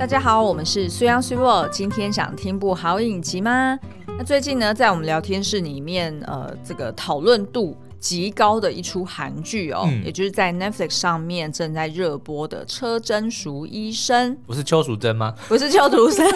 大家好，我们是 s u y a n g s u y o。今天想听部好影集吗？那最近呢，在我们聊天室里面，呃，这个讨论度极高的一出韩剧哦，嗯、也就是在 Netflix 上面正在热播的《车贞淑医生》，不是邱淑贞吗？不是邱淑贞，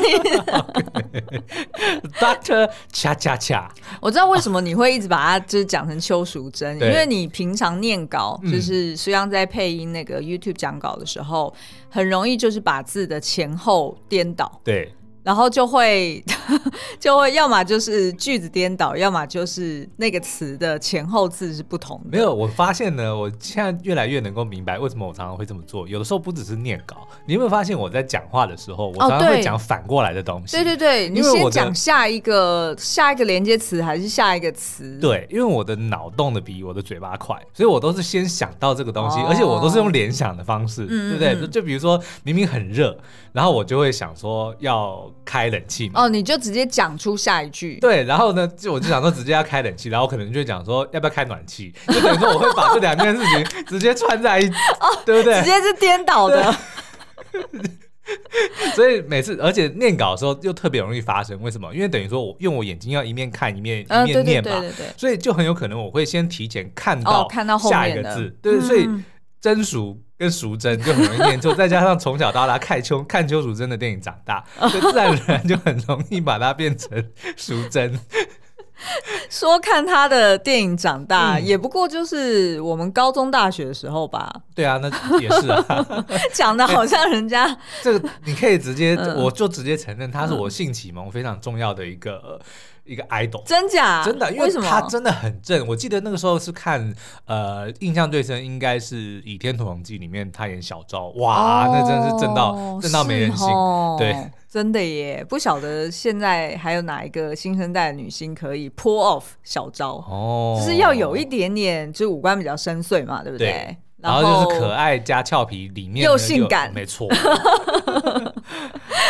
Doctor 恰恰恰。我知道为什么你会一直把它就是讲成邱淑贞，因为你平常念稿就是虽然在配音那个 YouTube 讲稿的时候，很容易就是把字的前后颠倒。对。然后就会 就会，要么就是句子颠倒，要么就是那个词的前后字是不同的。没有，我发现呢，我现在越来越能够明白为什么我常常会这么做。有的时候不只是念稿，你有没有发现我在讲话的时候，我常常会讲反过来的东西？对对对，你先讲下一个下一个连接词还是下一个词？对，因为我的脑动的比我的嘴巴快，所以我都是先想到这个东西，哦、而且我都是用联想的方式，嗯、对不对？就就比如说明明很热，然后我就会想说要。开冷气嘛？哦，你就直接讲出下一句。对，然后呢，就我就想说直接要开冷气，然后可能就会讲说要不要开暖气，就等于说我会把这两件事情直接串在一起，哦，对不对？直接是颠倒的。所以每次，而且念稿的时候又特别容易发生，为什么？因为等于说我用我眼睛要一面看一面一面念嘛，所以就很有可能我会先提前看到看到下一个字，对，所以贞淑。跟淑珍就很容易念错，再加上从小到大看邱看邱淑贞的电影长大，所以自然而然就很容易把它变成淑珍。说看他的电影长大，嗯、也不过就是我们高中大学的时候吧。对啊，那也是啊，讲的好像人家、欸、这个你可以直接，嗯、我就直接承认他是我性启蒙非常重要的一个。一个 idol，真假？真的，因为他真的很正。我记得那个时候是看，呃，印象最深应该是《倚天屠龙记》里面他演小昭，哇，哦、那真的是正到正到没人性。哦、对，真的耶，不晓得现在还有哪一个新生代的女星可以 pull off 小昭哦，就是要有一点点，就五官比较深邃嘛，对不对？对然后就是可爱加俏皮，里面又性感，没错。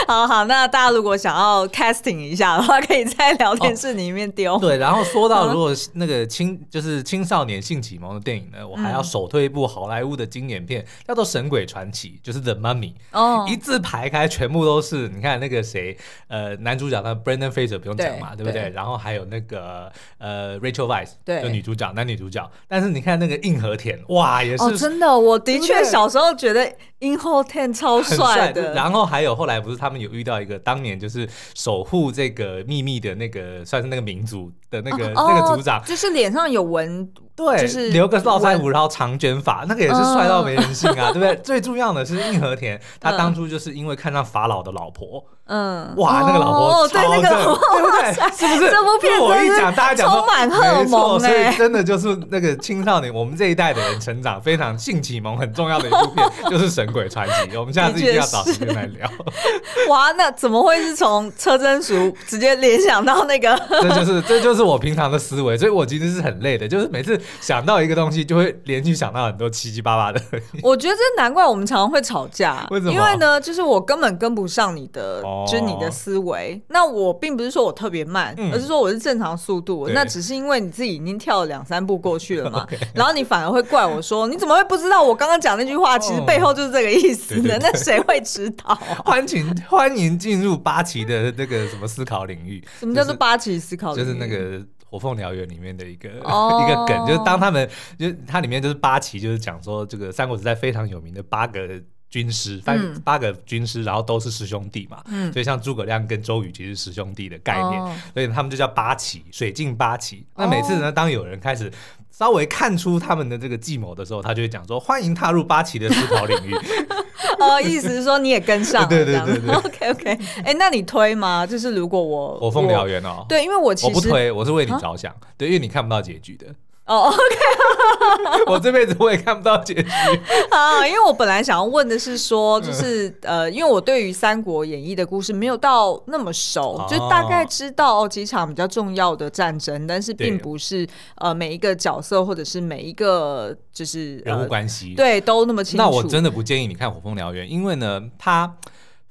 好好，那大家如果想要 casting 一下的话，可以在聊天室里面丢。哦。对，然后说到如果那个青就是青少年性启蒙的电影呢，我还要首推一部好莱坞的经典片，叫做《神鬼传奇》，就是 The Mummy。哦，一字排开，全部都是你看那个谁，呃，男主角那 Brendan Fraser 不用讲嘛，对，对不对？对，然后还有那个呃 Rachel Weisz，对，就女主角，男女主角。但是你看那个硬核田，哇，也是、哦、真的，我的确小时候觉得印和闐超帅的。然后还有后来不是他们有遇到一个当年就是守护这个秘密的那个，算是那个民族的那个、哦、那个族长，就是脸上有纹。对，就是留个络腮胡，然后长卷发，那个也是帅到没人性啊，对不对？最重要的是硬和田，他当初就是因为看上法老的老婆，嗯，哇，那个老婆超正，对不对？是不是？这部片我一讲，大家讲充满荷尔蒙，所以真的就是那个青少年，我们这一代的人成长非常性启蒙很重要的一部片，就是《神鬼传奇》。我们下次一定要找时间来聊。哇，那怎么会是从车真淑直接联想到那个？这就是这就是我平常的思维，所以我其实是很累的，就是每次。想到一个东西，就会连续想到很多七七八八的。我觉得这难怪我们常常会吵架。为什么？因为呢，就是我根本跟不上你的，哦、就是你的思维。那我并不是说我特别慢，嗯、而是说我是正常速度。那只是因为你自己已经跳了两三步过去了嘛。然后你反而会怪我说，你怎么会不知道我刚刚讲那句话？其实背后就是这个意思的。哦、那谁会知道、啊？欢迎欢迎进入八旗的那个什么思考领域。什么叫做八旗思考領域？就是那个。《火凤燎原》里面的一个、oh. 一个梗，就是当他们就它里面就是八旗，就是讲说这个三国时代非常有名的八个军师，八、嗯、八个军师，然后都是师兄弟嘛，嗯、所以像诸葛亮跟周瑜其实是师兄弟的概念，oh. 所以他们就叫八旗，水镜八旗。那每次呢，当有人开始。稍微看出他们的这个计谋的时候，他就会讲说：“欢迎踏入八旗的思考领域。”哦，意思是说你也跟上了？对对对对。OK OK，哎、欸，那你推吗？就是如果我火凤燎原哦，对，因为我其实我不推，我是为你着想，啊、对，因为你看不到结局的。哦、oh,，OK，我这辈子我也看不到结局。啊，因为我本来想要问的是说，就是、嗯、呃，因为我对于《三国演义》的故事没有到那么熟，哦、就大概知道几场比较重要的战争，但是并不是呃每一个角色或者是每一个就是、呃、人物关系，对，都那么清楚。那我真的不建议你看《火凤燎原》，因为呢，它。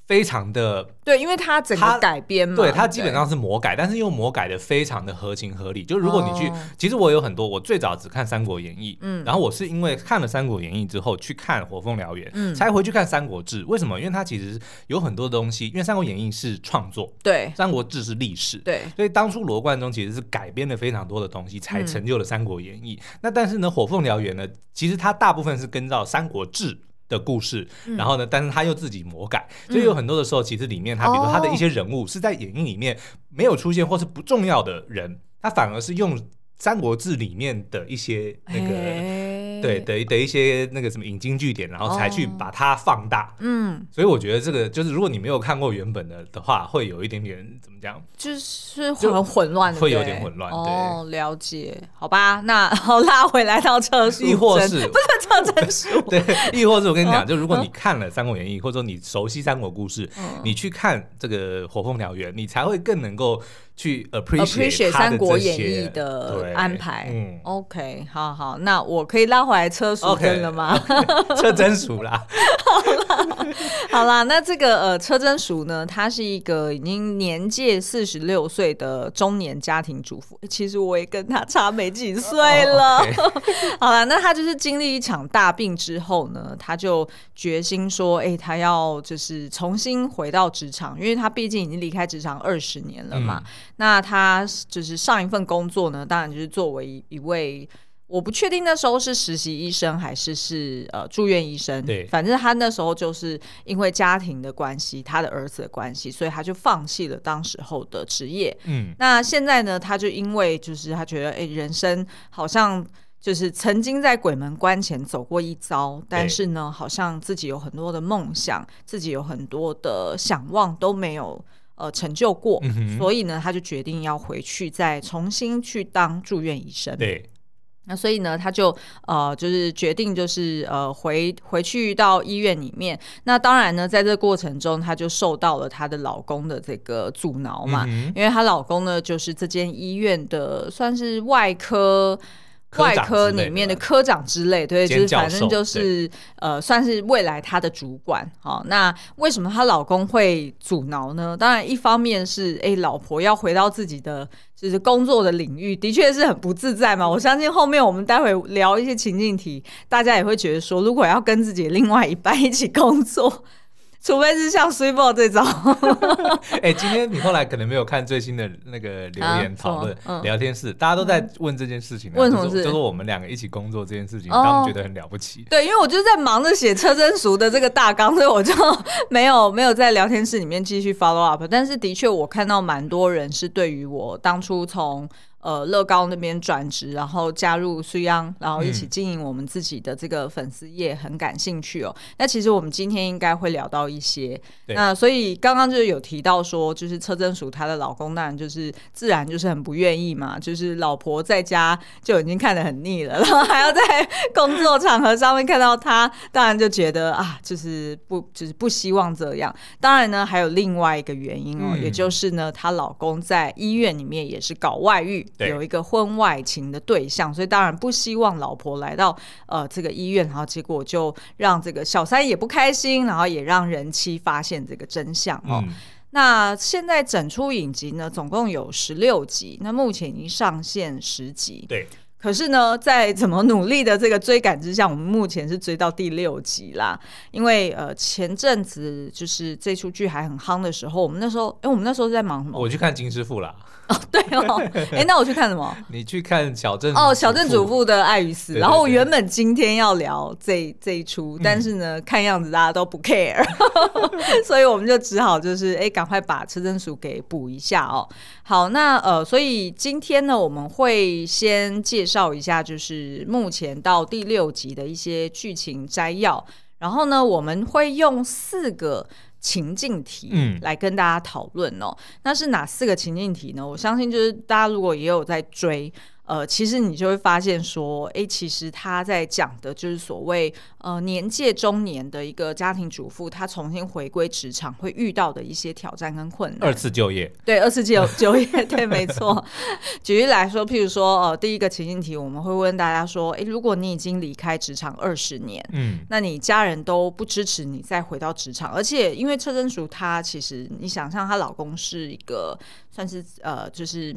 非常的对，因为它整个改编嘛，对，它基本上是魔改，但是又魔改的非常的合情合理。就如果你去，哦、其实我有很多，我最早只看《三国演义》，嗯，然后我是因为看了《三国演义》之后去看《火凤燎原》，嗯，才回去看《三国志》。为什么？因为它其实有很多东西，因为《三国演义》是创作，对，《三国志》是历史，对，所以当初罗贯中其实是改编了非常多的东西，才成就了《三国演义》。嗯、那但是呢，《火凤燎原》呢，其实它大部分是跟照《三国志》的故事，然后呢，但是他又自己魔改，所以有很多的时候，其实里面他，比如说他的一些人物是在演绎里面没有出现或是不重要的人，他反而是用《三国志》里面的一些那个。对的的一些那个什么引经据典，然后才去把它放大。哦、嗯，所以我觉得这个就是，如果你没有看过原本的的话，会有一点点怎么讲？就是 很混乱，会有点混乱。哦，了解，好吧，那 好拉回来到车书，亦或是不是车真书？对，亦或是我跟你讲，就如果你看了《三国演义》，或者说你熟悉三国故事，嗯、你去看这个《火凤燎原》，你才会更能够。去 appreciate《三国演义》的安排。嗯，OK，好好，那我可以拉回来车淑珍了吗？Okay, 车真淑啦。好啦，好啦，那这个呃，车真淑呢，她是一个已经年届四十六岁的中年家庭主妇。其实我也跟她差没几岁了。Oh. 好啦，那她就是经历一场大病之后呢，她就决心说，哎、欸，她要就是重新回到职场，因为她毕竟已经离开职场二十年了嘛。嗯那他就是上一份工作呢，当然就是作为一位，我不确定那时候是实习医生还是是呃住院医生。对，反正他那时候就是因为家庭的关系，他的儿子的关系，所以他就放弃了当时候的职业。嗯，那现在呢，他就因为就是他觉得，哎、欸，人生好像就是曾经在鬼门关前走过一遭，但是呢，好像自己有很多的梦想，自己有很多的想望都没有。呃，成就过，嗯、所以呢，他就决定要回去再重新去当住院医生。对，那所以呢，他就呃，就是决定就是呃，回回去到医院里面。那当然呢，在这个过程中，他就受到了她的老公的这个阻挠嘛，嗯、因为她老公呢，就是这间医院的算是外科。外科里面的科长之类，对，就是反正就是呃，算是未来她的主管。好，那为什么她老公会阻挠呢？当然，一方面是哎，老婆要回到自己的就是工作的领域，的确是很不自在嘛。我相信后面我们待会聊一些情境题，大家也会觉得说，如果要跟自己另外一半一起工作。除非是像 Super 这种，哎，今天你后来可能没有看最新的那个留言讨论、聊天室，大家都在问这件事情、啊，问什么事？就是我们两个一起工作这件事情，他们觉得很了不起。对，因为我就是在忙着写车真熟的这个大纲，所以我就 没有没有在聊天室里面继续 follow up。但是的确，我看到蛮多人是对于我当初从。呃，乐高那边转职，然后加入苏央，然后一起经营我们自己的这个粉丝业，很感兴趣哦。那其实我们今天应该会聊到一些，那所以刚刚就是有提到说，就是车真淑她的老公当然就是自然就是很不愿意嘛，就是老婆在家就已经看得很腻了，然后还要在工作场合上面看到他，当然就觉得啊，就是不就是不希望这样。当然呢，还有另外一个原因哦，嗯、也就是呢，她老公在医院里面也是搞外遇。对有一个婚外情的对象，所以当然不希望老婆来到呃这个医院，然后结果就让这个小三也不开心，然后也让人妻发现这个真相哦。嗯、那现在整出影集呢，总共有十六集，那目前已经上线十集。对。可是呢，在怎么努力的这个追赶之下，我们目前是追到第六集啦。因为呃，前阵子就是这出剧还很夯的时候，我们那时候，哎，我们那时候在忙什么？我去看金师傅啦。哦，对哦，哎，那我去看什么？你去看小镇哦，小镇主妇的爱与死。然后我原本今天要聊这这一出，但是呢，嗯、看样子大家都不 care，所以我们就只好就是哎，赶快把车真淑给补一下哦。好，那呃，所以今天呢，我们会先介绍一下，就是目前到第六集的一些剧情摘要，然后呢，我们会用四个。情境题，嗯，来跟大家讨论哦。嗯、那是哪四个情境题呢？我相信就是大家如果也有在追，呃，其实你就会发现说，哎，其实他在讲的就是所谓呃年届中年的一个家庭主妇，她重新回归职场会遇到的一些挑战跟困难。二次就业，对，二次就就业，对，没错。举例来说，譬如说，呃，第一个情境题，我们会问大家说，哎，如果你已经离开职场二十年，嗯，那你家人都不支持你再回到职场，而且因为车真淑她其实，你想象她老公是一个算是呃，就是。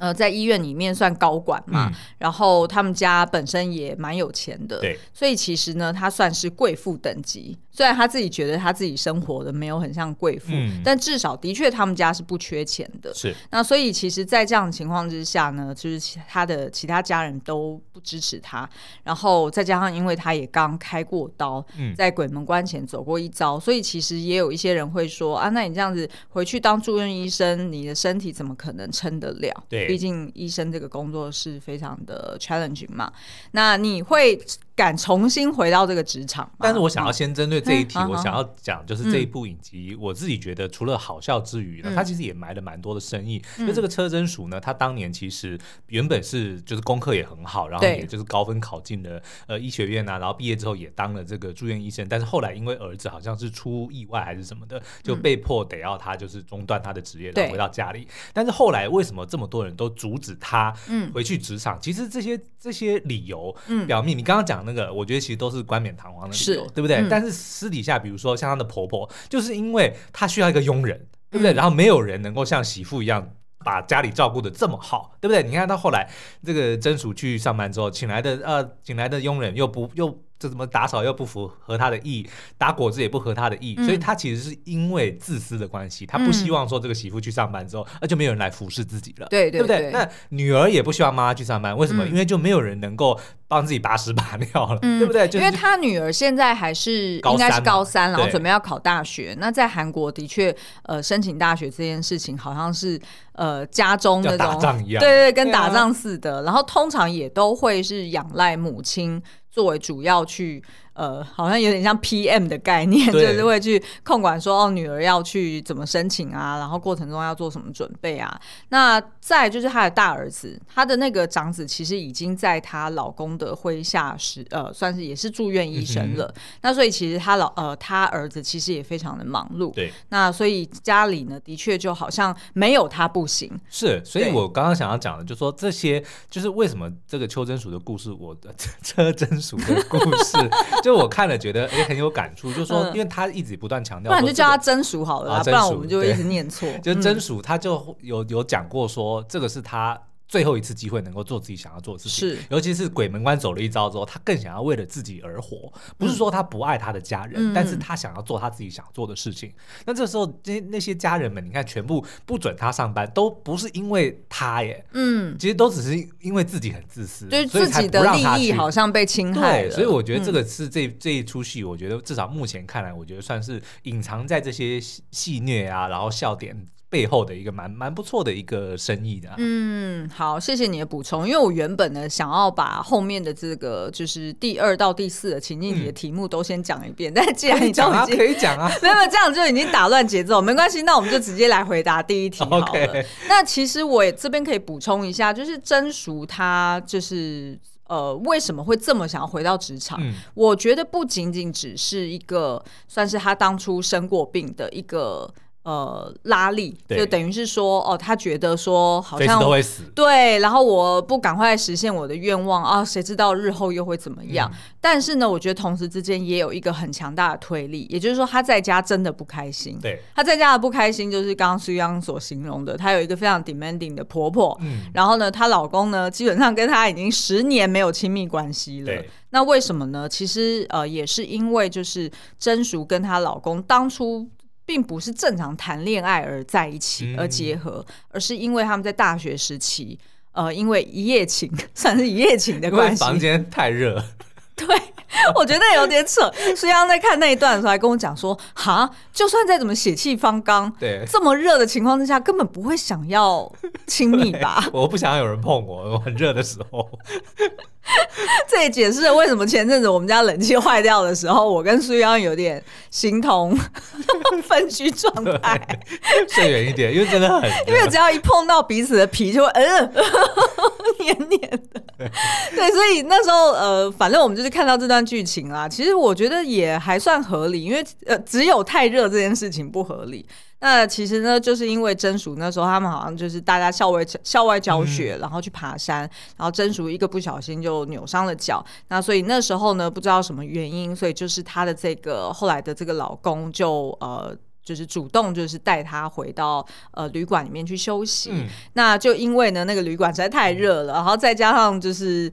呃，在医院里面算高管嘛，嗯、然后他们家本身也蛮有钱的，对，所以其实呢，他算是贵妇等级。虽然他自己觉得他自己生活的没有很像贵妇，嗯、但至少的确他们家是不缺钱的。是，那所以其实，在这样的情况之下呢，就是他的其他家人都不支持他，然后再加上因为他也刚开过刀，嗯、在鬼门关前走过一遭，所以其实也有一些人会说啊，那你这样子回去当住院医生，你的身体怎么可能撑得了？对，毕竟医生这个工作是非常的 challenging 嘛。那你会敢重新回到这个职场？但是我想要先针对这一题，嗯、我想要讲就是这一部影集，嗯、我自己觉得除了好笑之余呢，它、嗯、其实也埋了蛮多的深意。嗯、就这个车真淑呢，他当年其实原本是就是功课也很好，然后也就是高分考进了呃医学院啊，然后毕业之后也当了这个住院医生。但是后来因为儿子好像是出意外还是什么的，就被迫得要他就是中断他的职业，然后回到家里。但是后来为什么这么多人都阻止他回去职场？嗯、其实这些这些理由，表面你刚刚讲的那个，我觉得其实都是冠冕堂皇的理由，是对不对？嗯、但是私底下，比如说像她的婆婆，就是因为她需要一个佣人，对不对？嗯、然后没有人能够像媳妇一样把家里照顾的这么好，对不对？你看到后来这个曾淑去上班之后，请来的呃，请来的佣人又不又。这怎么打扫又不符合他的意，打果子也不合他的意，嗯、所以他其实是因为自私的关系，他不希望说这个媳妇去上班之后，那、嗯、就没有人来服侍自己了，对对，对不对？那女儿也不希望妈妈去上班，为什么？嗯、因为就没有人能够帮自己把屎把尿了，嗯、对不对？就是、因为他女儿现在还是应该是高三，然后准备要考大学。那在韩国的确，呃，申请大学这件事情好像是呃家中那种打仗一样，对对，跟打仗似的。啊、然后通常也都会是仰赖母亲。作为主要去。呃，好像有点像 PM 的概念，就是会去控管说，哦，女儿要去怎么申请啊，然后过程中要做什么准备啊。那再就是她的大儿子，她的那个长子，其实已经在她老公的麾下是呃，算是也是住院医生了。嗯、那所以其实她老呃，她儿子其实也非常的忙碌。对。那所以家里呢，的确就好像没有他不行。是，所以我刚刚想要讲的，就是说这些就是为什么这个邱真淑的故事，我的 车真淑的故事。就我看了，觉得哎很有感触，就是说，因为他一直不断强调，不然就叫他蒸熟好了，不然我们就一直念错。就蒸熟，他就有有讲过说，这个是他。最后一次机会能够做自己想要做的事情，是尤其是鬼门关走了一遭之后，他更想要为了自己而活。不是说他不爱他的家人，嗯、但是他想要做他自己想做的事情。嗯、那这时候，那那些家人们，你看，全部不准他上班，都不是因为他耶，嗯，其实都只是因为自己很自私，对自己的利益好像被侵害了。所以我觉得这个是这、嗯、这一出戏，我觉得至少目前看来，我觉得算是隐藏在这些戏谑啊，然后笑点。背后的一个蛮蛮不错的一个生意的。嗯，好，谢谢你的补充。因为我原本呢想要把后面的这个就是第二到第四的情境题的题目都先讲一遍，嗯、但既然你都已经可以讲啊，没有这样就已经打乱节奏，没关系，那我们就直接来回答第一题好了。那其实我也这边可以补充一下，就是真熟他就是呃为什么会这么想要回到职场？嗯、我觉得不仅仅只是一个算是他当初生过病的一个。呃，拉力就等于是说，哦，他觉得说好像都会死，对，然后我不赶快实现我的愿望啊，谁知道日后又会怎么样？嗯、但是呢，我觉得同时之间也有一个很强大的推力，也就是说他在家真的不开心。对，他在家的不开心就是刚刚苏央所形容的，她有一个非常 demanding 的婆婆，嗯，然后呢，她老公呢，基本上跟她已经十年没有亲密关系了。那为什么呢？其实呃，也是因为就是真淑跟她老公当初。并不是正常谈恋爱而在一起而结合，嗯、而是因为他们在大学时期，呃，因为一夜情，算是一夜情的关系。房间太热，对，我觉得有点扯。苏央在看那一段的时候，还跟我讲说：“哈，就算再怎么血气方刚，对，这么热的情况之下，根本不会想要亲密吧？我不想要有人碰我，我很热的时候。”这也解释了为什么前阵子我们家冷气坏掉的时候，我跟苏央有点形同分居状态。睡远一点，因为真的很，因为只要一碰到彼此的皮，就会嗯，黏黏的。对，所以那时候呃，反正我们就是看到这段剧情啦。其实我觉得也还算合理，因为呃，只有太热这件事情不合理。那其实呢，就是因为真淑那时候他们好像就是大家校外校外教学，嗯、然后去爬山，然后真淑一个不小心就扭伤了脚。那所以那时候呢，不知道什么原因，所以就是她的这个后来的这个老公就呃，就是主动就是带他回到呃旅馆里面去休息。嗯、那就因为呢，那个旅馆实在太热了，然后再加上就是。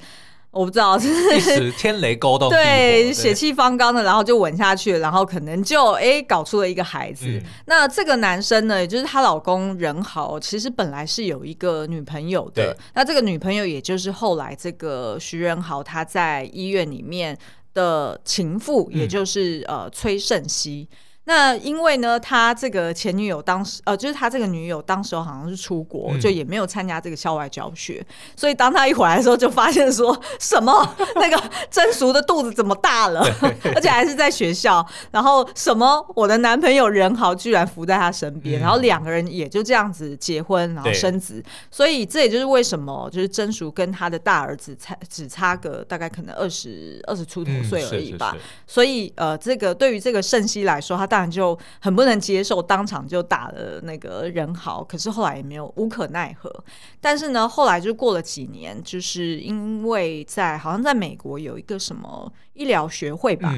我不知道，一时天雷勾动，对，血气方刚的，然后就吻下去，然后可能就哎、欸、搞出了一个孩子。嗯、那这个男生呢，也就是她老公仁豪，其实本来是有一个女朋友的。那这个女朋友，也就是后来这个徐仁豪他在医院里面的情妇，嗯、也就是呃崔胜熙。那因为呢，他这个前女友当时呃，就是他这个女友当时好像是出国，嗯、就也没有参加这个校外教学，所以当他一回来的时候，就发现说什么？那个真淑的肚子怎么大了，而且还是在学校，然后什么？我的男朋友人豪居然伏在他身边，嗯、然后两个人也就这样子结婚，然后生子，所以这也就是为什么就是真淑跟他的大儿子才只差个大概可能二十二十出头岁而已吧，嗯、是是是。所以呃，这个对于这个盛熙来说，他大。就很不能接受，当场就打了那个人好，可是后来也没有无可奈何。但是呢，后来就过了几年，就是因为在好像在美国有一个什么医疗学会吧。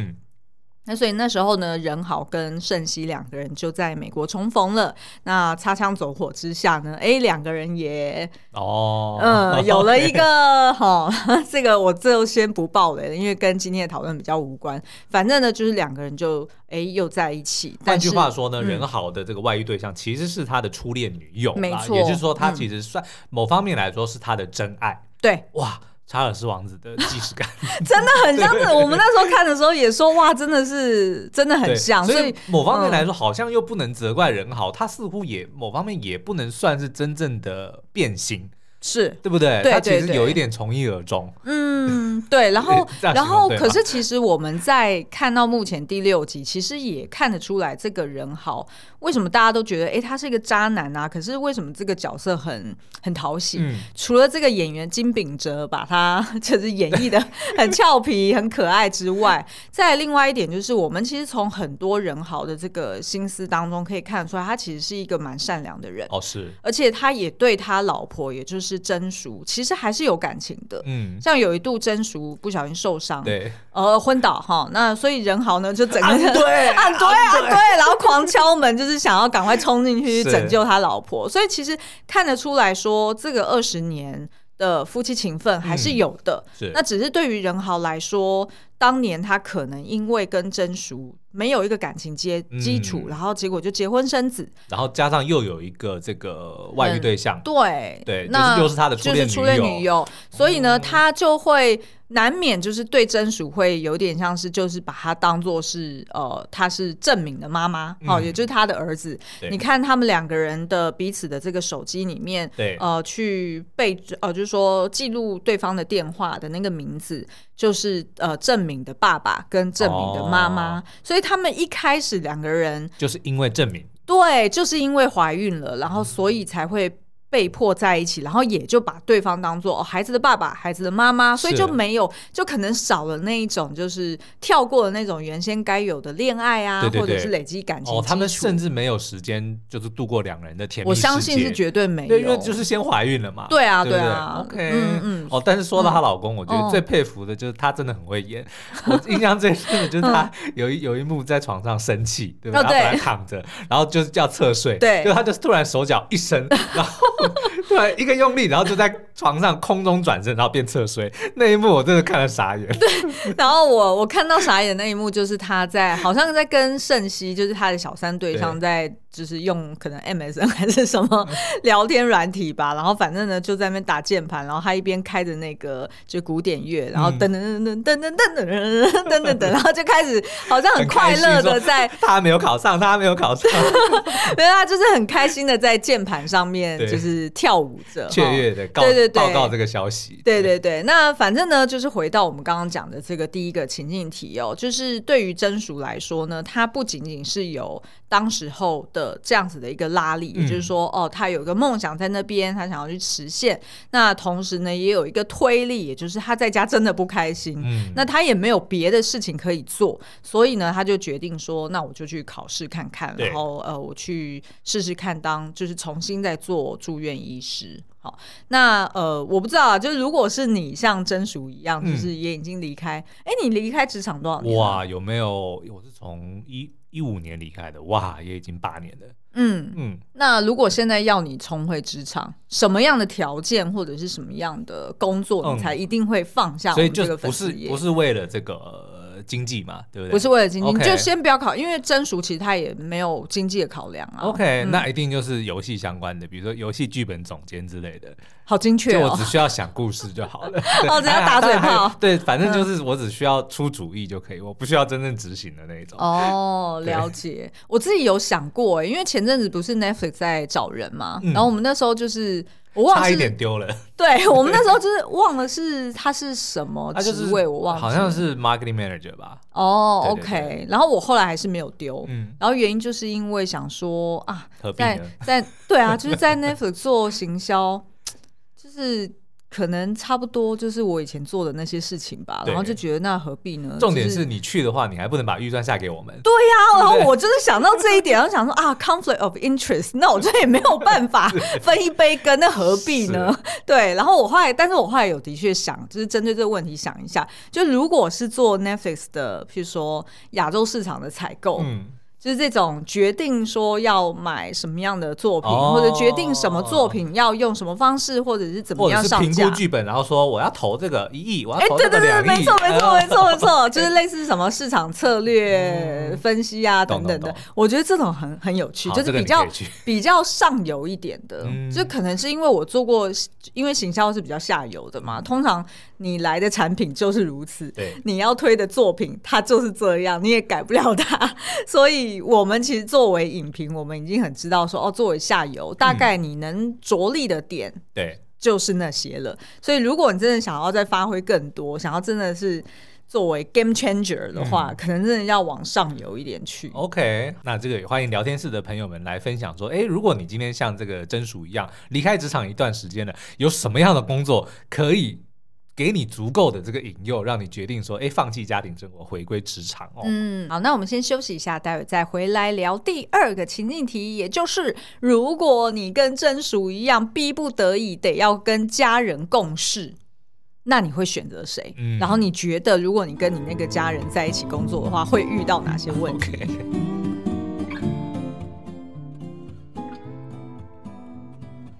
那所以那时候呢，仁豪跟盛熙两个人就在美国重逢了。那擦枪走火之下呢，哎，两个人也哦，嗯，有了一个 哈、哦，这个我就先不爆雷了，因为跟今天的讨论比较无关。反正呢，就是两个人就哎又在一起。换句话说呢，仁豪、嗯、的这个外遇对象其实是他的初恋女友，没错，也就是说他其实算某方面来说是他的真爱。对，哇。查尔斯王子的即视感，真的很像是我们那时候看的时候也说哇，真的是真的很像。所以某方面来说，好像又不能责怪人好，他似乎也某方面也不能算是真正的变心。是对不对？他其实有一点从一而终。嗯，对。然后，然后，可是其实我们在看到目前第六集，其实也看得出来，这个人豪为什么大家都觉得，哎，他是一个渣男啊？可是为什么这个角色很很讨喜？嗯、除了这个演员金秉哲把他 就是演绎的 很俏皮、很可爱之外，再另外一点就是，我们其实从很多人豪的这个心思当中可以看得出来，他其实是一个蛮善良的人。哦，是。而且他也对他老婆，也就是。是真熟，其实还是有感情的。嗯，像有一度真熟不小心受伤，对，呃，昏倒哈。那所以仁豪呢，就整个人对啊，对啊，对，然后狂敲门，就是想要赶快冲进去拯救他老婆。所以其实看得出来说，这个二十年的夫妻情分还是有的。是，那只是对于仁豪来说，当年他可能因为跟真淑没有一个感情基基础，然后结果就结婚生子，然后加上又有一个这个外遇对象，对对，那又是他的初恋女友，所以呢，他就会难免就是对真淑会有点像是就是把他当做是呃，他是郑敏的妈妈，哦，也就是他的儿子。你看他们两个人的彼此的这个手机里面，对，呃，去备呃，就是说记录对方的电话的那个名字，就是呃郑。敏的爸爸跟郑敏的妈妈，哦、所以他们一开始两个人就是因为郑敏，对，就是因为怀孕了，然后所以才会。被迫在一起，然后也就把对方当做、哦、孩子的爸爸、孩子的妈妈，所以就没有，就可能少了那一种，就是跳过了那种原先该有的恋爱啊，对对对，或者是累积感情。哦，他们甚至没有时间，就是度过两人的甜蜜。我相信是绝对没有，因为就是先怀孕了嘛。对啊，对啊。OK，嗯嗯。哦，但是说到她老公，嗯、我觉得最佩服的就是他真的很会演。嗯、我印象最深的就是他有一有一幕在床上生气，对吧？哦、对。然后本来躺着，然后就是叫侧睡，对，就他就突然手脚一伸，然后。对，一个用力，然后就在床上空中转身，然后变侧睡。那一幕我真的看了傻眼。对，然后我我看到傻眼那一幕，就是他在好像在跟胜熙，就是他的小三对象在。就是用可能 MSN 还是什么聊天软体吧，然后反正呢就在那边打键盘，然后他一边开着那个就古典乐，然后噔噔噔噔噔噔噔噔噔噔噔噔，然后就开始好像很快乐的在他没有考上，他没有考上，没有，他就是很开心的在键盘上面就是跳舞着，雀跃的告对对对报告这个消息。对对对，那反正呢，就是回到我们刚刚讲的这个第一个情境题哦，就是对于真熟来说呢，他不仅仅是有当时候的这样子的一个拉力，嗯、也就是说，哦，他有一个梦想在那边，他想要去实现。那同时呢，也有一个推力，也就是他在家真的不开心，嗯、那他也没有别的事情可以做，所以呢，他就决定说，那我就去考试看看，然后呃，我去试试看当就是重新再做住院医师。好，那呃，我不知道啊，就是如果是你像真淑一样，就是也已经离开，哎、嗯，你离开职场多少年？哇，有没有？我是从一一五年离开的，哇，也已经八年了。嗯嗯，那如果现在要你重回职场，什么样的条件或者是什么样的工作，你才一定会放下？所以就不是不是为了这个。经济嘛，对不对？不是为了经济，Okay 你就先不要考，因为真熟其实他也没有经济的考量啊。OK，、嗯、那一定就是游戏相关的，比如说游戏剧本总监之类的。好精确、哦，就我只需要想故事就好了。哦，只要打嘴 炮。对，反正就是我只需要出主意就可以，我不需要真正执行的那一种。哦，了解。我自己有想过，因为前阵子不是 Netflix 在找人嘛，嗯、然后我们那时候就是。我忘了差一点丢了。对，我们那时候就是忘了是他是什么职位，我忘了，好像是 marketing manager 吧。哦，OK。然后我后来还是没有丢，嗯。然后原因就是因为想说啊，在在对啊，就是在 Netflix 做行销，就是。可能差不多就是我以前做的那些事情吧，然后就觉得那何必呢？重点是你去的话，你还不能把预算下给我们。对呀，然后我就是想到这一点，然后想说啊，conflict of interest，那我这也没有办法 分一杯羹，那何必呢？对，然后我后来，但是我后来有的确想，就是针对这个问题想一下，就如果是做 Netflix 的，譬如说亚洲市场的采购，嗯。就是这种决定说要买什么样的作品，或者决定什么作品要用什么方式，或者是怎么样上架。评估剧本，然后说我要投这个一亿，我要投这个两亿。没错，没错，没错，没错，就是类似什么市场策略分析啊等等的。我觉得这种很很有趣，就是比较 比较上游一点的，就可能是因为我做过，因为行销是比较下游的嘛。通常你来的产品就是如此，对你要推的作品它就是这样，你也改不了它，所以。我们其实作为影评，我们已经很知道说哦，作为下游，大概你能着力的点，对，就是那些了。嗯、所以，如果你真的想要再发挥更多，想要真的是作为 game changer 的话，嗯、可能真的要往上游一点去。OK，那这个也欢迎聊天室的朋友们来分享说，哎，如果你今天像这个真鼠一样离开职场一段时间了，有什么样的工作可以？给你足够的这个引诱，让你决定说，哎，放弃家庭生活，回归职场哦。嗯，好，那我们先休息一下，待会再回来聊第二个情境题，也就是如果你跟真淑一样，逼不得已得要跟家人共事，那你会选择谁？嗯，然后你觉得，如果你跟你那个家人在一起工作的话，会遇到哪些问题.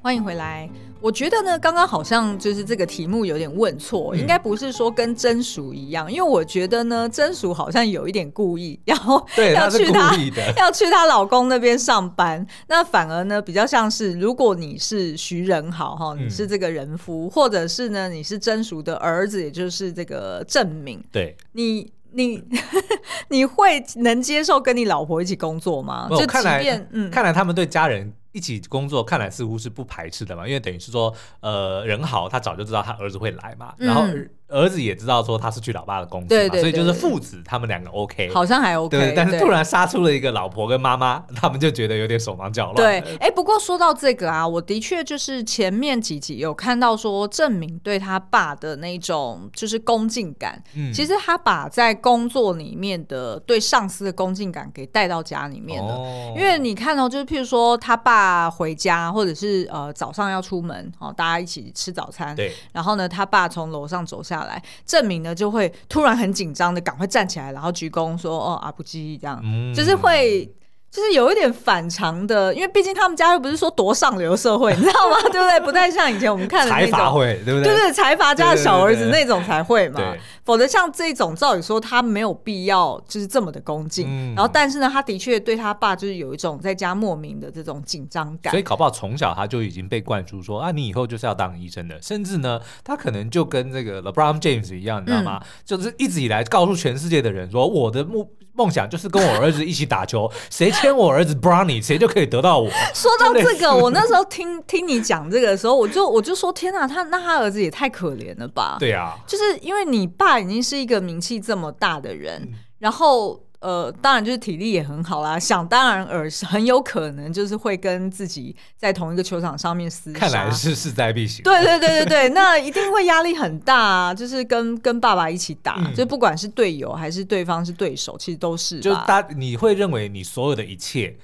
欢迎回来。我觉得呢，刚刚好像就是这个题目有点问错，嗯、应该不是说跟真淑一样，因为我觉得呢，真淑好像有一点故意，然后 要去她要去她老公那边上班，那反而呢比较像是，如果你是徐仁豪哈，你是这个人夫，嗯、或者是呢你是真淑的儿子，也就是这个郑明，对，你你 你会能接受跟你老婆一起工作吗？就即便嗯，看来他们对家人。一起工作看来似乎是不排斥的嘛，因为等于是说，呃，人好他早就知道他儿子会来嘛，然后。儿子也知道说他是去老爸的公司嘛，所以就是父子他们两个 OK，好像还 OK，对。但是突然杀出了一个老婆跟妈妈，他们就觉得有点手忙脚乱。对，哎，不过说到这个啊，我的确就是前面几集有看到说郑明对他爸的那种就是恭敬感，嗯，其实他把在工作里面的对上司的恭敬感给带到家里面了。哦，因为你看到就是譬如说他爸回家，或者是呃早上要出门哦，大家一起吃早餐，对，然后呢，他爸从楼上走下来。来证明呢，就会突然很紧张的赶快站起来，然后鞠躬说：“哦，阿布基这样，嗯、就是会。”就是有一点反常的，因为毕竟他们家又不是说多上流社会，你知道吗？对不对？不太像以前我们看的那种财阀会，对不对？就是财阀家的小儿子那种才会嘛。否则像这种，照理说他没有必要就是这么的恭敬。嗯、然后，但是呢，他的确对他爸就是有一种在家莫名的这种紧张感。所以，搞不好从小他就已经被灌输说啊，你以后就是要当医生的。甚至呢，他可能就跟这个 LeBron James 一样，你知道吗？嗯、就是一直以来告诉全世界的人说，我的目。梦想就是跟我儿子一起打球，谁牵我儿子 Brownie，谁就可以得到我。说到这个，我那时候听 听你讲这个的时候，我就我就说天哪，他那他儿子也太可怜了吧？对啊，就是因为你爸已经是一个名气这么大的人，嗯、然后。呃，当然就是体力也很好啦，想当然尔很有可能就是会跟自己在同一个球场上面厮杀。看来是势在必行。对对对对对，那一定会压力很大啊，就是跟跟爸爸一起打，嗯、就不管是队友还是对方是对手，其实都是。就大你会认为你所有的一切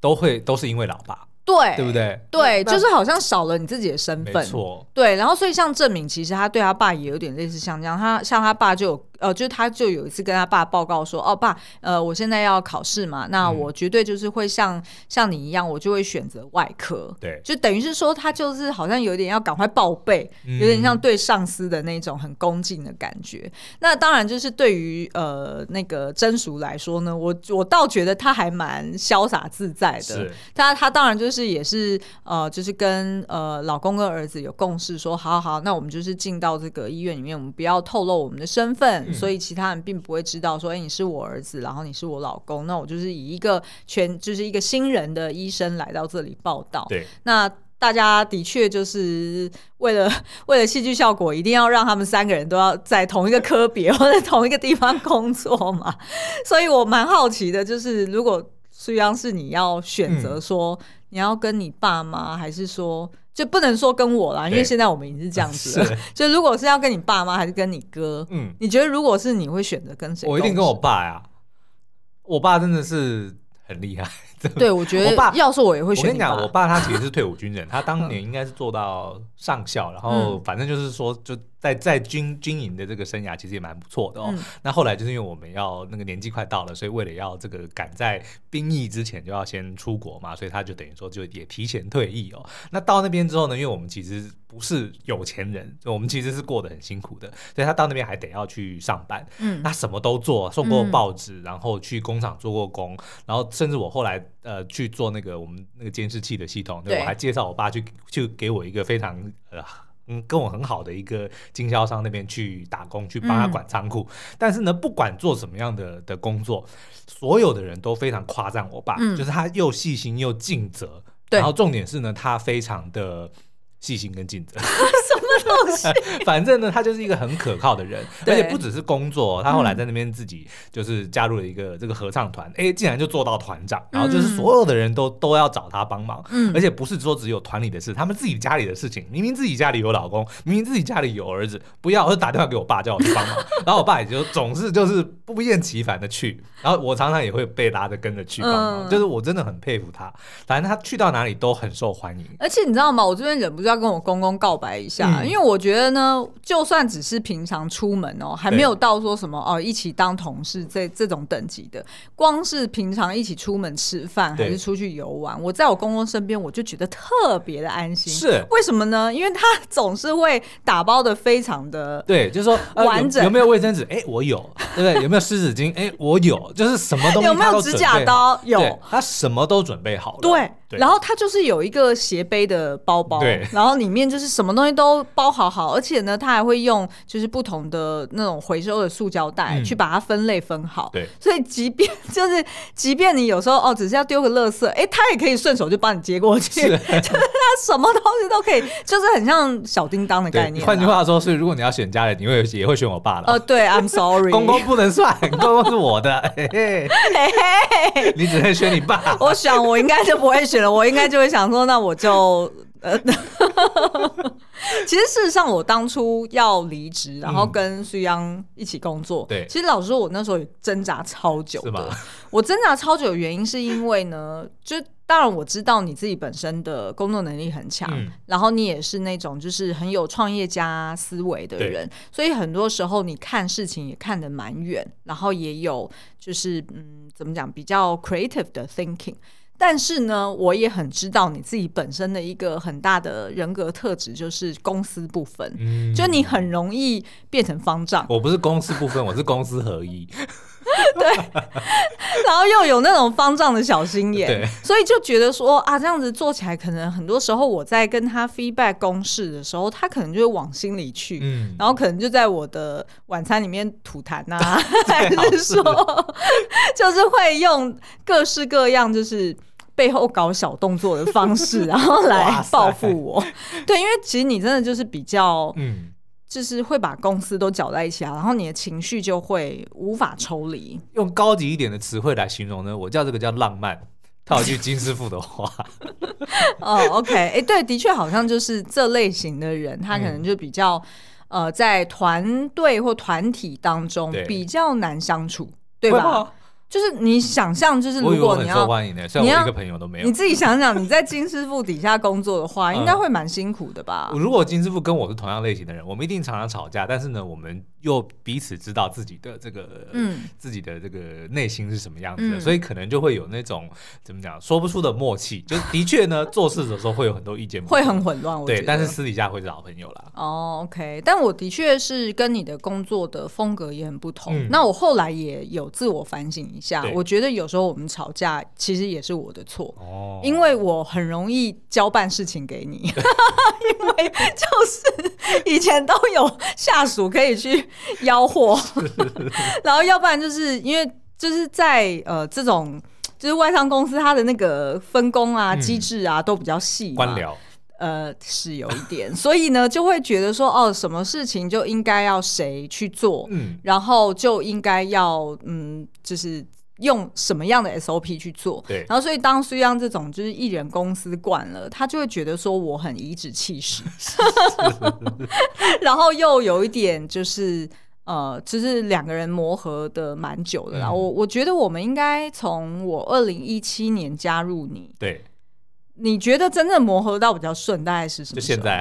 都会都是因为老爸。对，对不对？对，就是好像少了你自己的身份。没错。对，然后所以像郑明，其实他对他爸也有点类似像这样，他像他爸就有。呃，就是他就有一次跟他爸报告说：“哦，爸，呃，我现在要考试嘛，那我绝对就是会像、嗯、像你一样，我就会选择外科。对，就等于是说，他就是好像有点要赶快报备，有点像对上司的那种很恭敬的感觉。嗯、那当然，就是对于呃那个真淑来说呢，我我倒觉得他还蛮潇洒自在的。是他他当然就是也是呃，就是跟呃老公跟儿子有共识，说好好好，那我们就是进到这个医院里面，我们不要透露我们的身份。”所以其他人并不会知道说，哎、欸，你是我儿子，然后你是我老公，那我就是以一个全就是一个新人的医生来到这里报道。对，那大家的确就是为了为了戏剧效果，一定要让他们三个人都要在同一个科别或者同一个地方工作嘛。所以我蛮好奇的，就是如果苏央是你要选择说，你要跟你爸妈，还是说？就不能说跟我啦，因为现在我们已经是这样子了。是 就如果是要跟你爸妈，还是跟你哥？嗯，你觉得如果是你会选择跟谁？我一定跟我爸呀。我爸真的是很厉害。对，我觉得我爸要是我也会选。我跟你讲，我爸他其实是退伍军人，他当年应该是做到上校，然后反正就是说就。在在军军营的这个生涯其实也蛮不错的哦。嗯、那后来就是因为我们要那个年纪快到了，所以为了要这个赶在兵役之前就要先出国嘛，所以他就等于说就也提前退役哦。那到那边之后呢，因为我们其实不是有钱人，我们其实是过得很辛苦的，所以他到那边还得要去上班。嗯，那什么都做，送过报纸，然后去工厂做过工，然后甚至我后来呃去做那个我们那个监视器的系统，对，对我还介绍我爸去去给我一个非常呃。嗯，跟我很好的一个经销商那边去打工，去帮他管仓库。嗯、但是呢，不管做什么样的的工作，所有的人都非常夸赞我爸，嗯、就是他又细心又尽责。对然后重点是呢，他非常的细心跟尽责。反正呢，他就是一个很可靠的人，而且不只是工作，他后来在那边自己就是加入了一个这个合唱团，哎、嗯，竟然就做到团长，然后就是所有的人都都要找他帮忙，嗯，而且不是说只有团里的事，他们自己家里的事情，明明自己家里有老公，明明自己家里有儿子，不要，我就打电话给我爸叫我去帮忙，然后我爸也就总是就是不厌其烦的去，然后我常常也会被拉着跟着去帮忙，嗯、就是我真的很佩服他，反正他去到哪里都很受欢迎，而且你知道吗？我这边忍不住要跟我公公告白一下，嗯、因为我觉得呢。就算只是平常出门哦，还没有到说什么哦，一起当同事这这种等级的，光是平常一起出门吃饭还是出去游玩，我在我公公身边，我就觉得特别的安心。是为什么呢？因为他 总是会打包的非常的对，就是说完整。有没有卫生纸？哎，我有，对不对？有没有湿纸巾？哎，我有，就是什么东西有没有指甲刀？有，他什么都准备好了。对。对然后他就是有一个斜背的包包，对然后里面就是什么东西都包好好，而且呢，他还会用就是不同的那种回收的塑胶袋去把它分类分好。对、嗯，所以即便 就是即便你有时候哦，只是要丢个垃圾，哎，他也可以顺手就帮你接过去，是 就是他什么东西都可以，就是很像小叮当的概念。换句话说，是如果你要选家人，你会也会选我爸了。呃，对，I'm sorry，公公不能算，公公是我的，你只能选你爸。我想我应该就不会选。我应该就会想说，那我就 呃，其实事实上，我当初要离职，然后跟苏央一起工作。对，其实老实说，我那时候也挣扎超久的。我挣扎超久的原因是因为呢，就当然我知道你自己本身的工作能力很强，嗯、然后你也是那种就是很有创业家思维的人，所以很多时候你看事情也看得蛮远，然后也有就是嗯，怎么讲，比较 creative 的 thinking。但是呢，我也很知道你自己本身的一个很大的人格特质，就是公私不分，嗯、就你很容易变成方丈。我不是公私不分，我是公私合一。对，然后又有那种方丈的小心眼，对，所以就觉得说啊，这样子做起来，可能很多时候我在跟他 feedback 公式的时候，他可能就会往心里去，嗯，然后可能就在我的晚餐里面吐痰呐、啊，还是说，就是会用各式各样，就是。背后搞小动作的方式，然后来报复我。对，因为其实你真的就是比较，嗯，就是会把公司都搅在一起啊，然后你的情绪就会无法抽离。用高级一点的词汇来形容呢，我叫这个叫浪漫。套一句金师傅的话。哦，OK，哎、欸，对，的确好像就是这类型的人，他可能就比较，嗯、呃，在团队或团体当中比较难相处，对吧？就是你想象，就是如果你要，你要一个朋友都没有，你自己想想，你在金师傅底下工作的话，应该会蛮辛苦的吧？如果金师傅跟我是同样类型的人，我们一定常常吵架，但是呢，我们又彼此知道自己的这个，嗯，自己的这个内心是什么样子的，所以可能就会有那种怎么讲说不出的默契。就的确呢，做事的时候会有很多意见，会很混乱。对，但是私底下会是好朋友啦。哦，OK，但我的确是跟你的工作的风格也很不同。那我后来也有自我反省。一下，我觉得有时候我们吵架，其实也是我的错，哦，因为我很容易交办事情给你，因为就是以前都有下属可以去吆喝，然后要不然就是因为就是在呃这种就是外商公司，它的那个分工啊、机制啊都比较细，官僚。呃，是有一点，所以呢，就会觉得说，哦，什么事情就应该要谁去做，嗯，然后就应该要，嗯，就是用什么样的 SOP 去做，对，然后所以当苏央这种就是艺人公司惯了，他就会觉得说我很颐指气使，然后又有一点就是，呃，就是两个人磨合的蛮久的啦，嗯，我我觉得我们应该从我二零一七年加入你，对。你觉得真正磨合到比较顺，大概是什么？就现在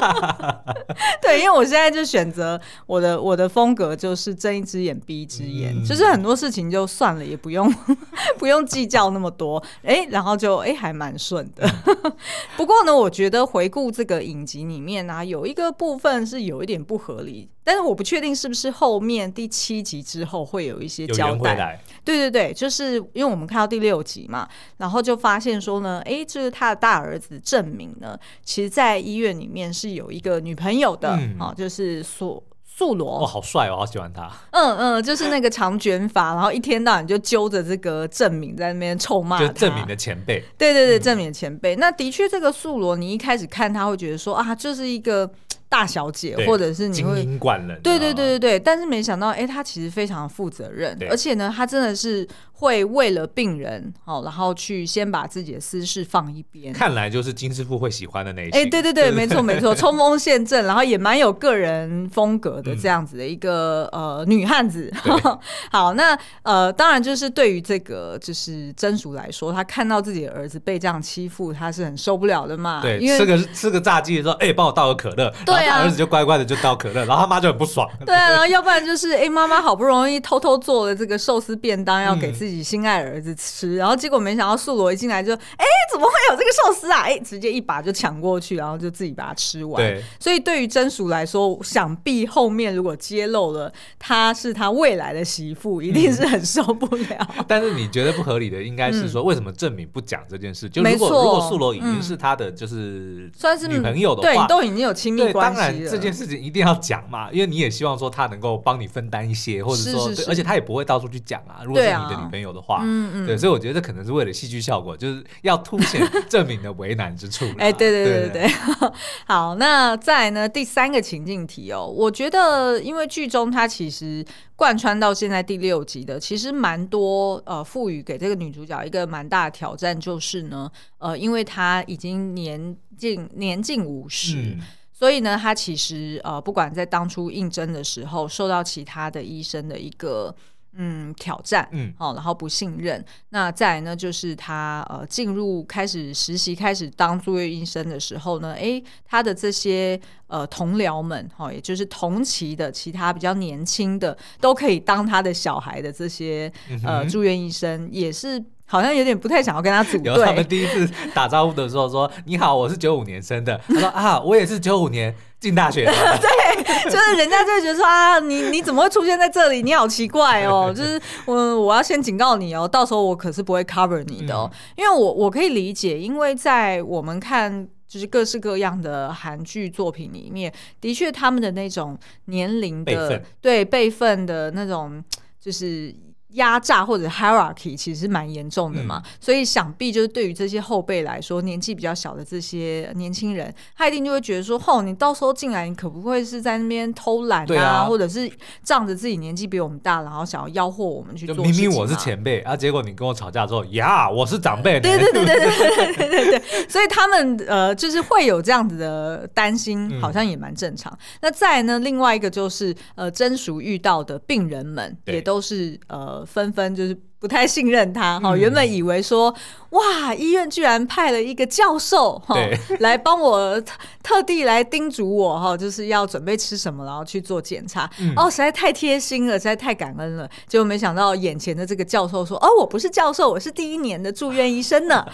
啊，对，因为我现在就选择我的我的风格就是睁一只眼闭一只眼，嗯、就是很多事情就算了，也不用 不用计较那么多，哎、欸，然后就哎、欸、还蛮顺的。不过呢，我觉得回顾这个影集里面呢、啊，有一个部分是有一点不合理。但是我不确定是不是后面第七集之后会有一些交代。对对对，就是因为我们看到第六集嘛，然后就发现说呢，哎，就是他的大儿子正明呢，其实在医院里面是有一个女朋友的，嗯、啊，就是素素罗。哦，好帅哦，好喜欢他。嗯嗯，就是那个长卷发，然后一天到晚就揪着这个正明在那边臭骂他。就正明的前辈。对对对，正明的前辈。嗯、那的确，这个素罗，你一开始看他会觉得说啊，就是一个。大小姐，或者是你会精英惯人，对对对对对，但是没想到，哎、欸，她其实非常负责任，而且呢，他真的是。会为了病人，哦，然后去先把自己的私事放一边。看来就是金师傅会喜欢的那一些。哎，对对对，没错没错，冲锋陷阵，然后也蛮有个人风格的这样子的一个、嗯、呃女汉子。好，那呃，当然就是对于这个就是真淑来说，他看到自己的儿子被这样欺负，他是很受不了的嘛。对，因为吃个吃个炸鸡的时候，哎，帮我倒个可乐。对啊，儿子就乖乖的就倒可乐，然后他妈就很不爽。对啊，然后要不然就是哎，妈妈好不容易偷偷做了这个寿司便当，要给自己。自己心爱儿子吃，然后结果没想到素罗一进来就，哎，怎么会有这个寿司啊？哎，直接一把就抢过去，然后就自己把它吃完。对，所以对于真淑来说，想必后面如果揭露了她是他未来的媳妇，一定是很受不了。嗯、但是你觉得不合理的，应该是说，为什么证明不讲这件事？嗯、就如果如果素罗已经是他的就是算是女朋友的话，对，都已经有亲密关系了。当然这件事情一定要讲嘛，因为你也希望说他能够帮你分担一些，或者说，是是是而且他也不会到处去讲啊。如果是你的女朋友。有的话，嗯嗯，对，所以我觉得这可能是为了戏剧效果，就是要凸显正明的为难之处。哎，对对对对对，好，那再来呢，第三个情境题哦，我觉得因为剧中它其实贯穿到现在第六集的，其实蛮多呃，赋予给这个女主角一个蛮大的挑战，就是呢，呃，因为她已经年近年近五十，嗯，所以呢，她其实呃，不管在当初应征的时候，受到其他的医生的一个。嗯，挑战，嗯，好，然后不信任。那再来呢，就是他呃进入开始实习，开始当住院医生的时候呢，诶，他的这些呃同僚们，哈，也就是同期的其他比较年轻的，都可以当他的小孩的这些呃住院医生，也是好像有点不太想要跟他组队。他们第一次打招呼的时候说：“你好，我是九五年生的。”他说：“啊，我也是九五年。”进大学的，对，就是人家就会觉得说啊，你你怎么会出现在这里？你好奇怪哦。就是我我要先警告你哦，到时候我可是不会 cover 你的哦，嗯、因为我我可以理解，因为在我们看就是各式各样的韩剧作品里面，的确他们的那种年龄的辈对辈分的那种就是。压榨或者 hierarchy 其实蛮严重的嘛，嗯、所以想必就是对于这些后辈来说，年纪比较小的这些年轻人，他一定就会觉得说：“吼，你到时候进来，你可不会是在那边偷懒啊，啊或者是仗着自己年纪比我们大，然后想要吆喝我们去做？明明我是前辈啊，结果你跟我吵架之后，呀，我是长辈。”对对对对对对对对对，所以他们呃，就是会有这样子的担心，好像也蛮正常。嗯、那再呢，另外一个就是呃，真熟遇到的病人们也都是呃。纷纷就是不太信任他哈，原本以为说哇，医院居然派了一个教授哈 来帮我特地来叮嘱我哈，就是要准备吃什么，然后去做检查。哦，实在太贴心了，实在太感恩了。结果没想到眼前的这个教授说：“哦，我不是教授，我是第一年的住院医生呢。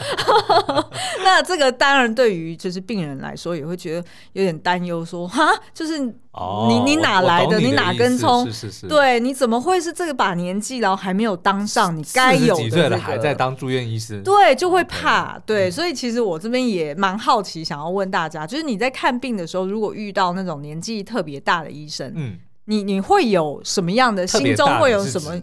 ”那这个当然对于就是病人来说也会觉得有点担忧，说哈，就是。哦，你你哪来的？你，你哪根葱？是是是。对，你怎么会是这个把年纪，然后还没有当上你该有？几岁了还在当住院医师？对，就会怕。对，所以其实我这边也蛮好奇，想要问大家，就是你在看病的时候，如果遇到那种年纪特别大的医生，嗯。你你会有什么样的心中会有什么？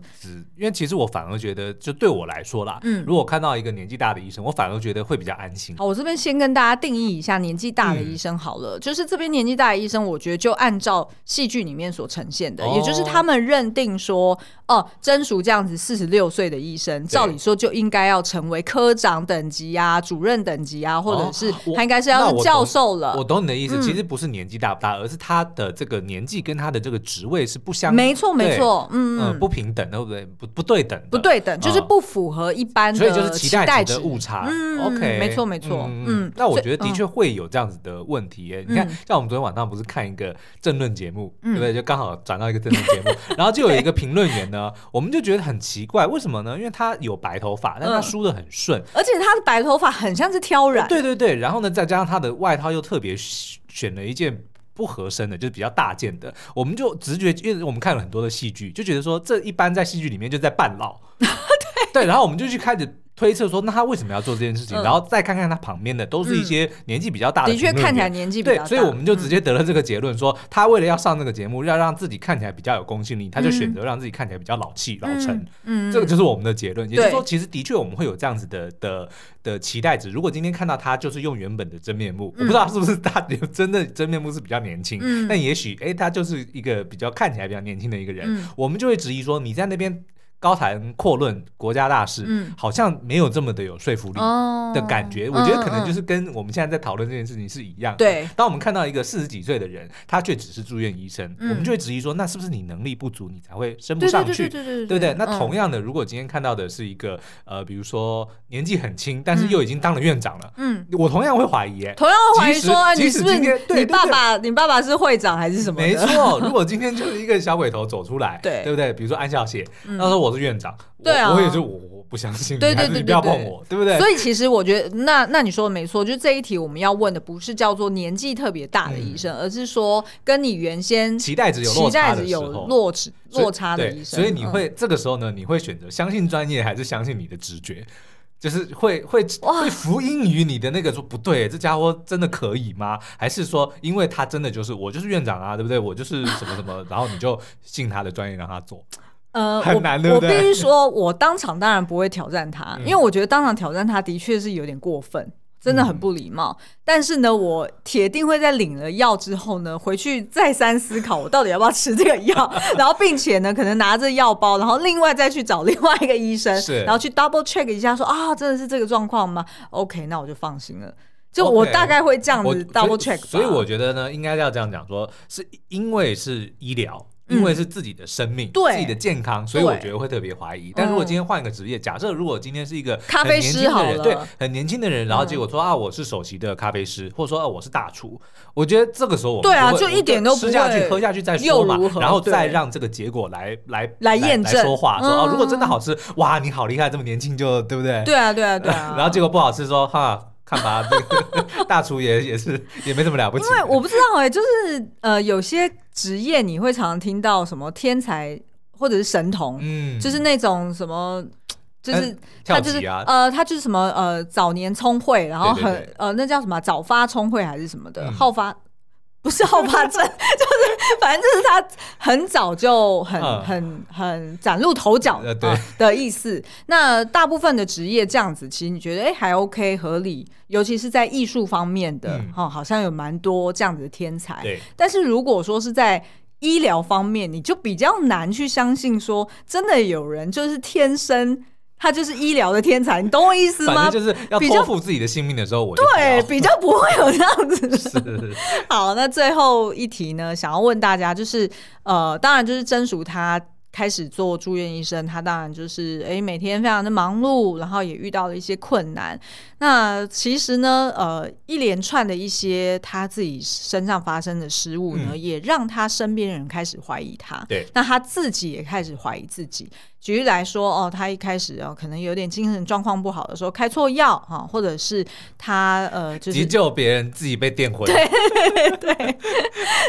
因为其实我反而觉得，就对我来说啦，嗯，如果看到一个年纪大的医生，我反而觉得会比较安心。好，我这边先跟大家定义一下年纪大的医生好了，嗯、就是这边年纪大的医生，我觉得就按照戏剧里面所呈现的，哦、也就是他们认定说，哦，真淑这样子四十六岁的医生，照理说就应该要成为科长等级啊、主任等级啊，或者是他应该是要是教授了。我懂，我懂你的意思，嗯、其实不是年纪大不大，而是他的这个年纪跟他的这个。职位是不相，没错没错，嗯嗯，不平等，对不对？不不对等，不对等，就是不符合一般的，所以就是期待值的误差。OK，没错没错，嗯。那我觉得的确会有这样子的问题。哎，你看，像我们昨天晚上不是看一个政论节目，对不对？就刚好转到一个政论节目，然后就有一个评论员呢，我们就觉得很奇怪，为什么呢？因为他有白头发，但他梳的很顺，而且他的白头发很像是挑染。对对对，然后呢，再加上他的外套又特别选了一件。不合身的，就是比较大件的，我们就直觉，因为我们看了很多的戏剧，就觉得说这一般在戏剧里面就在扮老，对 对，然后我们就去开始。推测说，那他为什么要做这件事情？嗯、然后再看看他旁边的，都是一些年纪比较大的，的确看起来年纪比较大。对，所以我们就直接得了这个结论，说、嗯、他为了要上这个节目，要让自己看起来比较有公信力，他就选择让自己看起来比较老气、嗯、老成。嗯，这个就是我们的结论。也就是说，其实的确我们会有这样子的的的期待值。如果今天看到他就是用原本的真面目，嗯、我不知道是不是他真的真面目是比较年轻，嗯、但也许哎，他就是一个比较看起来比较年轻的一个人，嗯、我们就会质疑说，你在那边。高谈阔论国家大事，嗯，好像没有这么的有说服力的感觉。我觉得可能就是跟我们现在在讨论这件事情是一样的。对，当我们看到一个四十几岁的人，他却只是住院医生，我们就会质疑说，那是不是你能力不足，你才会升不上去？对不对？那同样的，如果今天看到的是一个呃，比如说年纪很轻，但是又已经当了院长了，嗯，我同样会怀疑，同样会怀疑说，你是不是你爸爸？你爸爸是会长还是什么？没错，如果今天就是一个小鬼头走出来，对，对不对？比如说安孝燮，那时候我。我是院长，对啊，我也就我我不相信，对对对，不要碰我，对不对？所以其实我觉得，那那你说的没错，就是这一题我们要问的不是叫做年纪特别大的医生，而是说跟你原先期待值有期待值有落差落差的医生。所以你会这个时候呢，你会选择相信专业，还是相信你的直觉？就是会会会福音于你的那个说不对，这家伙真的可以吗？还是说，因为他真的就是我就是院长啊，对不对？我就是什么什么，然后你就信他的专业让他做。呃，很难我我必须说，我当场当然不会挑战他，嗯、因为我觉得当场挑战他的确是有点过分，真的很不礼貌。嗯、但是呢，我铁定会在领了药之后呢，回去再三思考，我到底要不要吃这个药，然后并且呢，可能拿着药包，然后另外再去找另外一个医生，是然后去 double check 一下说，说啊，真的是这个状况吗？OK，那我就放心了。就我大概会这样子 double check，所以，所以我觉得呢，应该要这样讲，说是因为是医疗。因为是自己的生命，对自己的健康，所以我觉得会特别怀疑。但如果今天换一个职业，假设如果今天是一个咖啡师好了，对，很年轻的人，然后结果说啊，我是首席的咖啡师，或者说啊，我是大厨，我觉得这个时候我们对啊，就一点都不吃下去，喝下去再说嘛，然后再让这个结果来来来验证说话，说啊，如果真的好吃，哇，你好厉害，这么年轻就对不对？对啊，对啊，对啊。然后结果不好吃，说哈。看吧，这 个大厨也也是也没什么了不起。因为我不知道哎、欸，就是呃，有些职业你会常常听到什么天才或者是神童，嗯，就是那种什么。就是他就是呃，他就是什么呃，早年聪慧，然后很呃，那叫什么早发聪慧还是什么的好发，不是好怕症，就是反正就是他很早就很很很崭露头角的意思。那大部分的职业这样子，其实你觉得哎还 OK 合理，尤其是在艺术方面的哈，好像有蛮多这样子的天才。但是如果说是在医疗方面，你就比较难去相信说真的有人就是天生。他就是医疗的天才，你懂我意思吗？就是要托付自己的性命的时候，我对比较不会有这样子。是好，那最后一题呢，想要问大家，就是呃，当然就是真属他。开始做住院医生，他当然就是诶，每天非常的忙碌，然后也遇到了一些困难。那其实呢，呃，一连串的一些他自己身上发生的失误呢，嗯、也让他身边人开始怀疑他。对，那他自己也开始怀疑自己。举例来说，哦，他一开始哦，可能有点精神状况不好的时候开错药哈，或者是他呃，就是急救别人，自己被电昏。对对 对。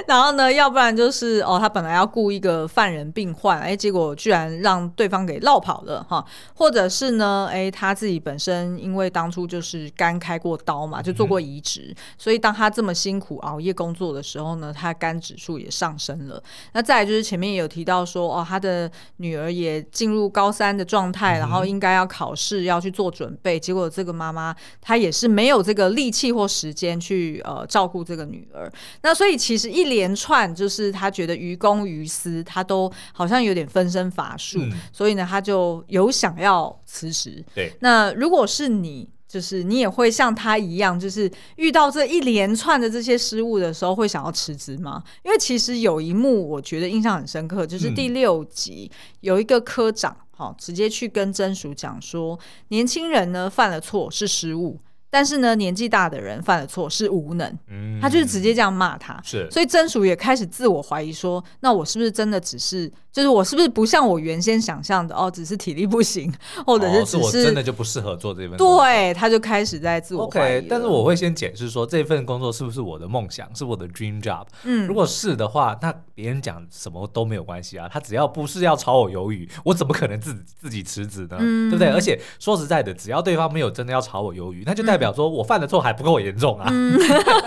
然后呢，要不然就是哦，他本来要雇一个犯人病患，哎，结果居然让对方给落跑了哈。或者是呢，哎，他自己本身因为当初就是肝开过刀嘛，就做过移植，嗯、所以当他这么辛苦熬夜工作的时候呢，他肝指数也上升了。那再来就是前面也有提到说，哦，他的女儿也。进入高三的状态，然后应该要考试，要去做准备。嗯、结果这个妈妈她也是没有这个力气或时间去呃照顾这个女儿。那所以其实一连串就是她觉得于公于私，她都好像有点分身乏术。嗯、所以呢，她就有想要辞职。对，那如果是你。就是你也会像他一样，就是遇到这一连串的这些失误的时候，会想要辞职吗？因为其实有一幕我觉得印象很深刻，就是第六集有一个科长，好，直接去跟真淑讲说，年轻人呢犯了错是失误。但是呢，年纪大的人犯了错是无能，嗯，他就是直接这样骂他，是，所以曾叔也开始自我怀疑说，那我是不是真的只是，就是我是不是不像我原先想象的哦，只是体力不行，或者是只是、哦、是我真的就不适合做这份工作，对，他就开始在自我怀疑。Okay, 但是我会先解释说，这份工作是不是我的梦想，是我的 dream job，嗯，如果是的话，那别人讲什么都没有关系啊，他只要不是要炒我鱿鱼，我怎么可能自自己辞职呢？嗯、对不对？而且说实在的，只要对方没有真的要炒我鱿鱼，那就代表说我犯的错还不够严重啊，嗯、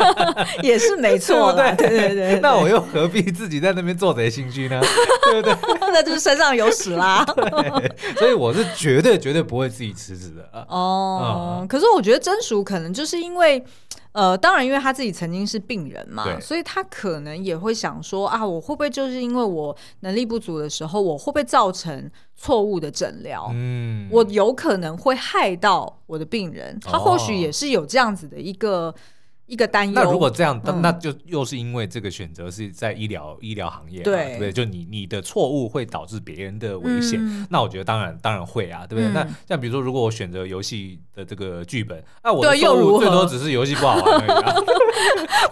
也是没错，对对对对。那我又何必自己在那边做贼心虚呢？对不对？那就是身上有屎啦。所以我是绝对绝对不会自己辞职的。哦，嗯、可是我觉得真淑可能就是因为。呃，当然，因为他自己曾经是病人嘛，所以他可能也会想说啊，我会不会就是因为我能力不足的时候，我会不会造成错误的诊疗？嗯，我有可能会害到我的病人，他或许也是有这样子的一个。一个担忧。那如果这样，那那就又是因为这个选择是在医疗医疗行业，对不对？就你你的错误会导致别人的危险，那我觉得当然当然会啊，对不对？那像比如说，如果我选择游戏的这个剧本，那我的错误最多只是游戏不好玩而已，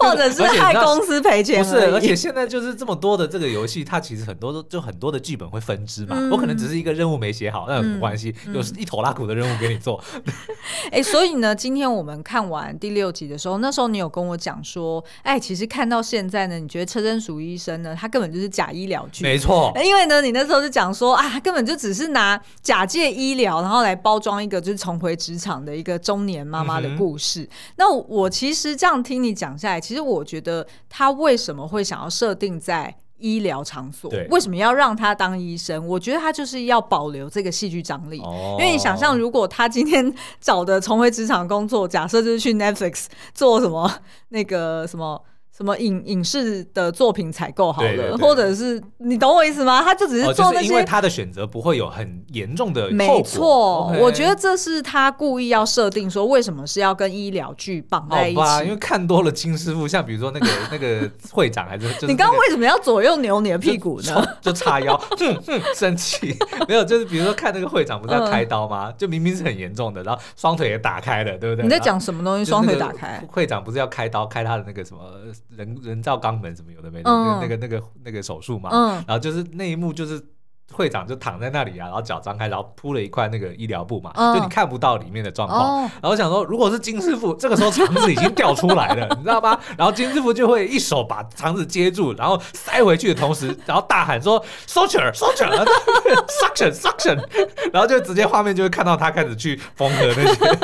或者是害公司赔钱。不是，而且现在就是这么多的这个游戏，它其实很多都就很多的剧本会分支嘛。我可能只是一个任务没写好，那有什么关系？有一头拉苦的任务给你做。哎，所以呢，今天我们看完第六集的时候，那时候。你有跟我讲说，哎，其实看到现在呢，你觉得车真淑医生呢，他根本就是假医疗剧，没错。因为呢，你那时候就讲说啊，他根本就只是拿假借医疗，然后来包装一个就是重回职场的一个中年妈妈的故事。嗯、那我其实这样听你讲下来，其实我觉得他为什么会想要设定在。医疗场所对为什么要让他当医生？我觉得他就是要保留这个戏剧张力，哦、因为你想象，如果他今天找的重回职场工作，假设就是去 Netflix 做什么那个什么。什么影影视的作品采购好了，对对对，或者是你懂我意思吗？他就只是做那些，哦就是、因为他的选择不会有很严重的。没错我觉得这是他故意要设定说，为什么是要跟医疗剧绑在一起？因为看多了金师傅，像比如说那个 那个会长还是，就是那个、你刚刚为什么要左右扭你的屁股呢？就叉腰，生气没有？就是比如说看那个会长不是要开刀吗？嗯、就明明是很严重的，然后双腿也打开了，对不对？你在讲什么东西？双腿打开？会长不是要开刀开他的那个什么？人人造肛门什么有的没的，那个那个那个手术嘛，然后就是那一幕就是会长就躺在那里啊，然后脚张开，然后铺了一块那个医疗布嘛，就你看不到里面的状况。然后想说，如果是金师傅，这个时候肠子已经掉出来了，你知道吗？然后金师傅就会一手把肠子接住，然后塞回去的同时，然后大喊说：“suture，suture，suction，suction。”然后就直接画面就会看到他开始去缝合那些，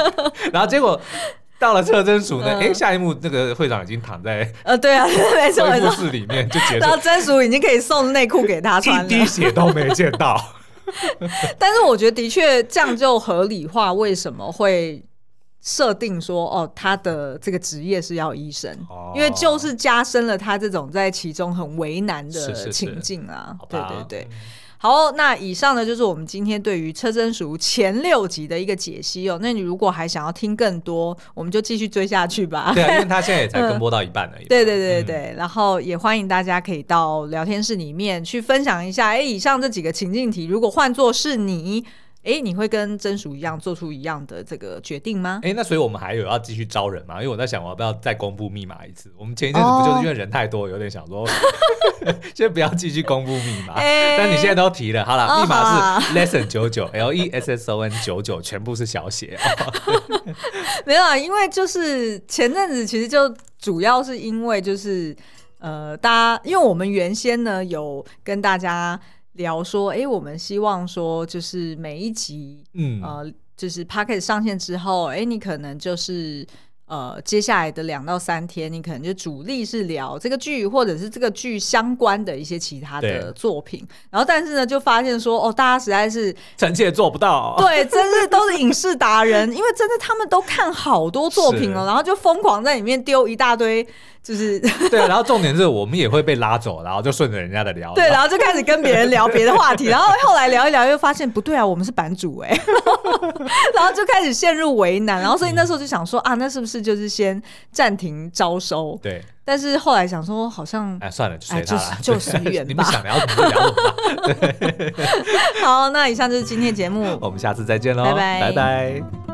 然后结果。到了车贞淑呢？哎、嗯，下一幕那个会长已经躺在呃，对啊，没错没错，室里面就结束。然后贞淑已经可以送内裤给他穿了，一滴血都没见到。但是我觉得的确这样就合理化为什么会设定说哦，他的这个职业是要医生，哦、因为就是加深了他这种在其中很为难的情境啊。是是是对对对。好，那以上呢就是我们今天对于车真淑前六集的一个解析哦。那你如果还想要听更多，我们就继续追下去吧。对，啊因为他现在也才跟播到一半而已。对对对对，嗯、然后也欢迎大家可以到聊天室里面去分享一下，哎，以上这几个情境题，如果换作是你。哎，你会跟真淑一样做出一样的这个决定吗？哎，那所以我们还有要继续招人吗？因为我在想，我要不要再公布密码一次？我们前一阵子不就是因为人太多，有点想说，先不要继续公布密码。但你现在都提了，好了，密码是 lesson 九九 L E S S O N 九九，全部是小写。没有啊，因为就是前阵子其实就主要是因为就是呃，大家因为我们原先呢有跟大家。聊说，哎、欸，我们希望说，就是每一集，嗯，呃，就是 Podcast 上线之后，哎、欸，你可能就是。呃，接下来的两到三天，你可能就主力是聊这个剧，或者是这个剧相关的一些其他的作品。然后，但是呢，就发现说，哦，大家实在是臣妾做不到。对，真是都是影视达人，因为真的他们都看好多作品了，然后就疯狂在里面丢一大堆，就是对。然后重点是我们也会被拉走，然后就顺着人家的聊，对，然后就开始跟别人聊别的话题，然后后来聊一聊，又发现不对啊，我们是版主哎，然后就开始陷入为难，然后所以那时候就想说啊，那是不是？就是先暂停招收，对。但是后来想说，好像哎，算了，就随他了，就随缘吧。你们想聊什么就聊什么。好，那以上就是今天节目，我们下次再见喽，拜拜，拜拜。